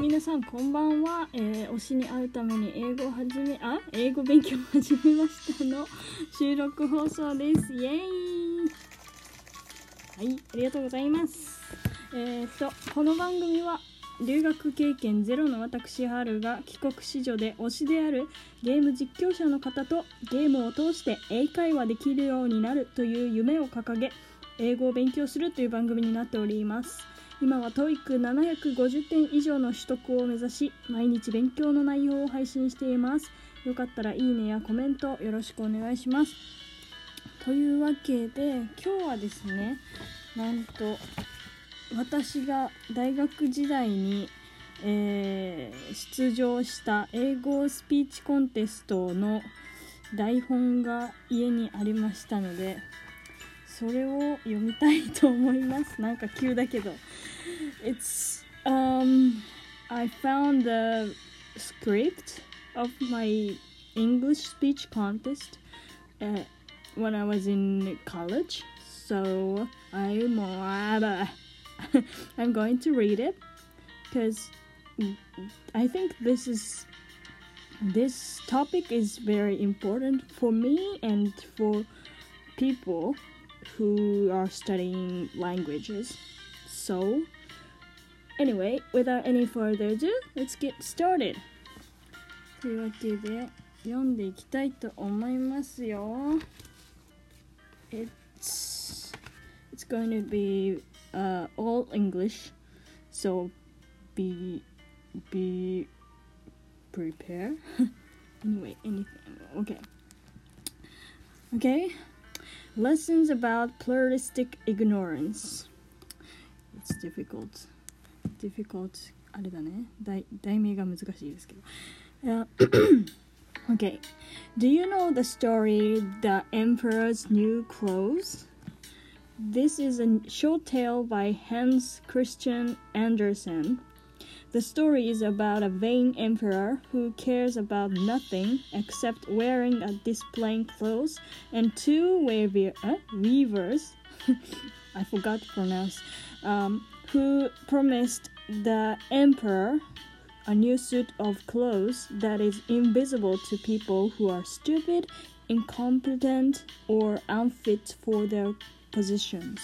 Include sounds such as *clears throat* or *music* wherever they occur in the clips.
皆さんこんばんは、えー推しに会うために英語を始めあ英語勉強を始めましたの収録放送です。イエーイ。はいありがとうございます。えー、っとこの番組は留学経験ゼロの私ハルが帰国子女で推しであるゲーム実況者の方とゲームを通して英会話できるようになるという夢を掲げ英語を勉強するという番組になっております。今は TOEIC750 点以上の取得を目指し毎日勉強の内容を配信しています。よかったらいいねやコメントよろしくお願いします。というわけで今日はですねなんと私が大学時代に、えー出場した英語スピーチコンテストの台本が家にありましたのでそれを読みたいと思いますなんか急だけど It's um I found the script of my English speech contest uh, when I was in college so I'm uh, *laughs* I'm going to read it because I think this is this topic is very important for me and for people who are studying languages. So, anyway, without any further ado, let's get started. というわけで読んでいきたいと思いますよ。It's it's going to be uh, all English, so be be prepare. *laughs* anyway, anything. Okay. Okay. Lessons about pluralistic ignorance. It's difficult. Difficult. あれだね。題題名が難しいですけど。Uh, *coughs* okay. Do you know the story The Emperor's New Clothes? This is a short tale by Hans Christian Andersen. The story is about a vain emperor who cares about nothing except wearing and displaying clothes and two weaver, uh, weavers, *laughs* I forgot to pronounce, um, who promised the emperor a new suit of clothes that is invisible to people who are stupid, incompetent, or unfit for their positions.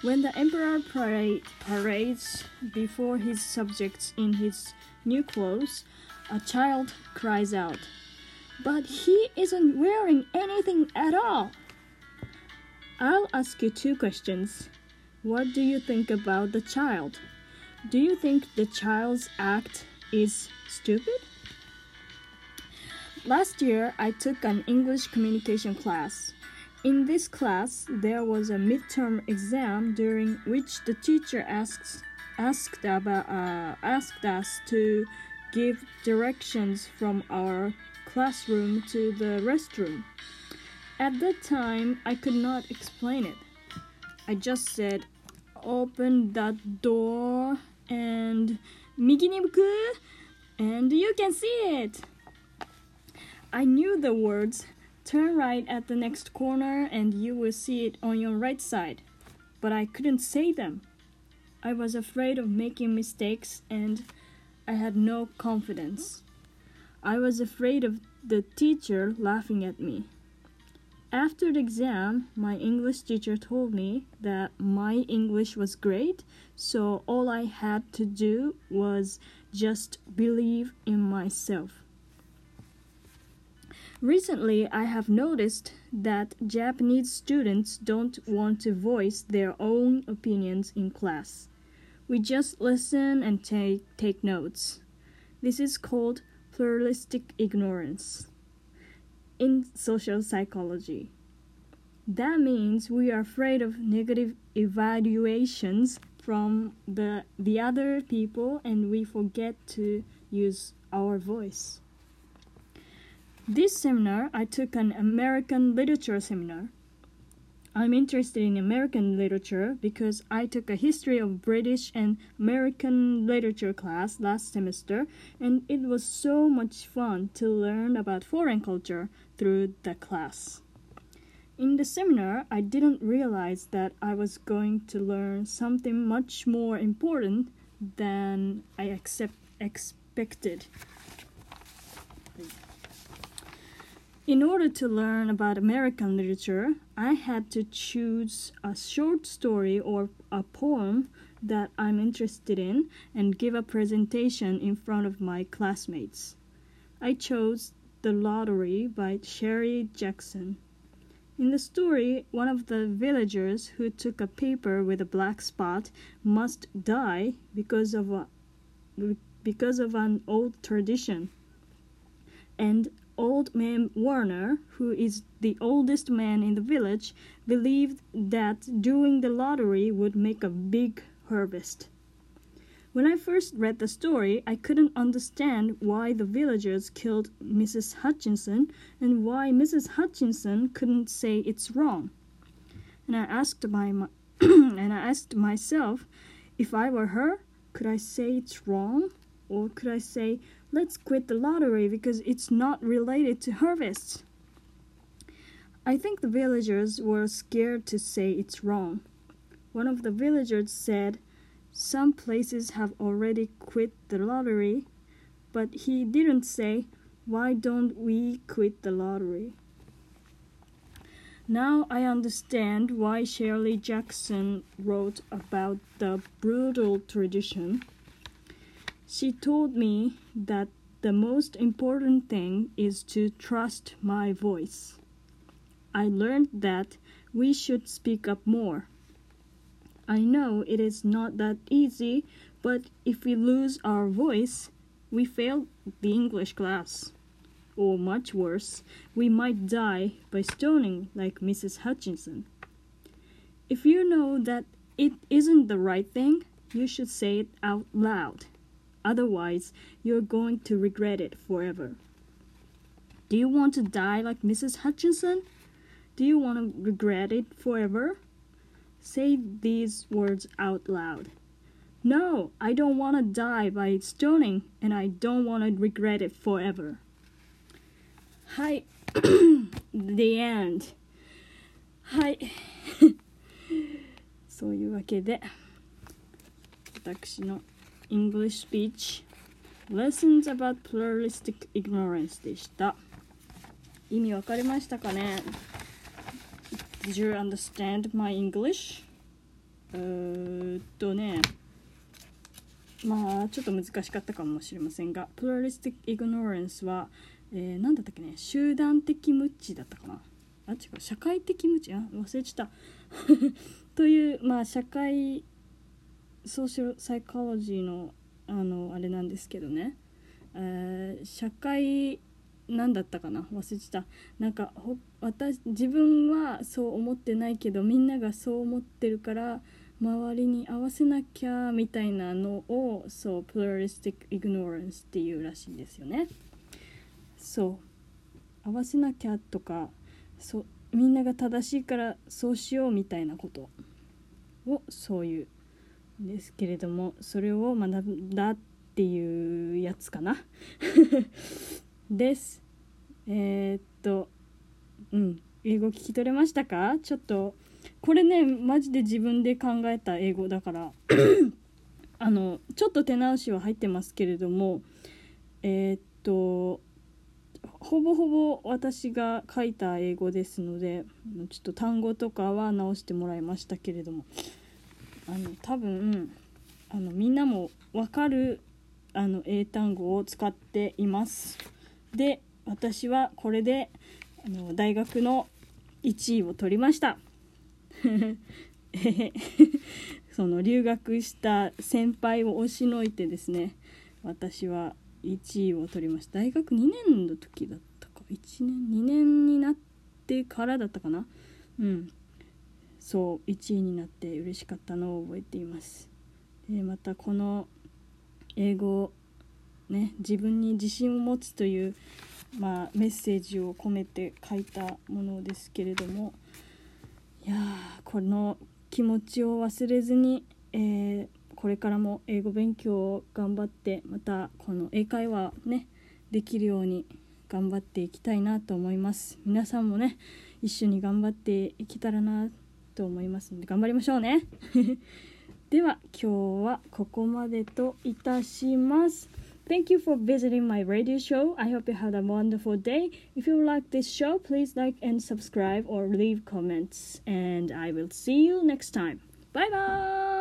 When the emperor para- parades before his subjects in his new clothes, a child cries out, But he isn't wearing anything at all! I'll ask you two questions. What do you think about the child? Do you think the child's act is stupid? Last year, I took an English communication class. In this class, there was a midterm exam during which the teacher asked asked about uh, asked us to give directions from our classroom to the restroom. At that time, I could not explain it. I just said, "Open that door and miginibuku," and you can see it. I knew the words turn right at the next corner and you will see it on your right side, but I couldn't say them. I was afraid of making mistakes and I had no confidence. I was afraid of the teacher laughing at me. After the exam, my English teacher told me that my English was great, so all I had to do was just believe in myself. Recently, I have noticed that Japanese students don't want to voice their own opinions in class. We just listen and take, take notes. This is called pluralistic ignorance in social psychology. That means we are afraid of negative evaluations from the, the other people and we forget to use our voice. This seminar, I took an American literature seminar. I'm interested in American literature because I took a history of British and American literature class last semester, and it was so much fun to learn about foreign culture through the class. In the seminar, I didn't realize that I was going to learn something much more important than I accept, expected. In order to learn about American literature, I had to choose a short story or a poem that I'm interested in and give a presentation in front of my classmates. I chose The Lottery by Shirley Jackson. In the story, one of the villagers who took a paper with a black spot must die because of a because of an old tradition. And old man Warner, who is the oldest man in the village, believed that doing the lottery would make a big harvest. When I first read the story, I couldn't understand why the villagers killed Mrs. Hutchinson and why Mrs. Hutchinson couldn't say it's wrong. And I asked my, *clears throat* and I asked myself, if I were her, could I say it's wrong? Or could I say, let's quit the lottery because it's not related to harvests? I think the villagers were scared to say it's wrong. One of the villagers said, Some places have already quit the lottery, but he didn't say, Why don't we quit the lottery? Now I understand why Shirley Jackson wrote about the brutal tradition. She told me that the most important thing is to trust my voice. I learned that we should speak up more. I know it is not that easy, but if we lose our voice, we fail the English class. Or much worse, we might die by stoning like Mrs. Hutchinson. If you know that it isn't the right thing, you should say it out loud. Otherwise, you're going to regret it forever. Do you want to die like Mrs. Hutchinson? Do you want to regret it forever? Say these words out loud. No, I don't want to die by stoning, and I don't want to regret it forever. はい。*coughs* The end. はい。そういうわけで、私の *laughs* English speech Lessons about pluralistic ignorance でした。意味わかりましたかね Did you understand my English? うーっとね、まあちょっと難しかったかもしれませんが、pluralistic ignorance は、えー、なんだったっけね、集団的無知だったかな。あ、違う、社会的無知あ、忘れちゃった。という、まあ社会、ソーシャルサイコロジーの、あの、あれなんですけどね、えー、社会、何だったかな？忘れてた。なんか私自分はそう思ってないけどみんながそう思ってるから周りに合わせなきゃみたいなのをそうプラリスティック・イグノーランスっていうらしいんですよね。そう。合わせなきゃとかそうみんなが正しいからそうしようみたいなことをそういうですけれどもそれを学んだっていうやつかな。*laughs* です。えー、っとうん。英語聞き取れましたか？ちょっとこれねマジで自分で考えた英語だから *coughs* あのちょっと手直しは入ってますけれどもえー、っとほぼほぼ私が書いた英語ですのでちょっと単語とかは直してもらいましたけれども。あの多分あのみんなも分かるあの英単語を使っています。で私はこれであの大学の1位を取りました。*laughs* その留学した先輩を押しのいてですね私は1位を取りました。大学2年の時だったか。1年2年になってからだったかな。うん。そう1位になって嬉しかったのを覚えています。でまたこの英語をね自分に自信を持つというまあ、メッセージを込めて書いたものですけれどもいやこの気持ちを忘れずに、えー、これからも英語勉強を頑張ってまたこの英会話ねできるように頑張っていきたいなと思います。皆さんもね一緒に頑張っていけたらなと思いますので頑張りましょうねでは今日はここまでといたします Thank you for visiting my radio show. I hope you had a wonderful day. If you like this show, please like and subscribe or leave comments. And I will see you next time. Bye bye!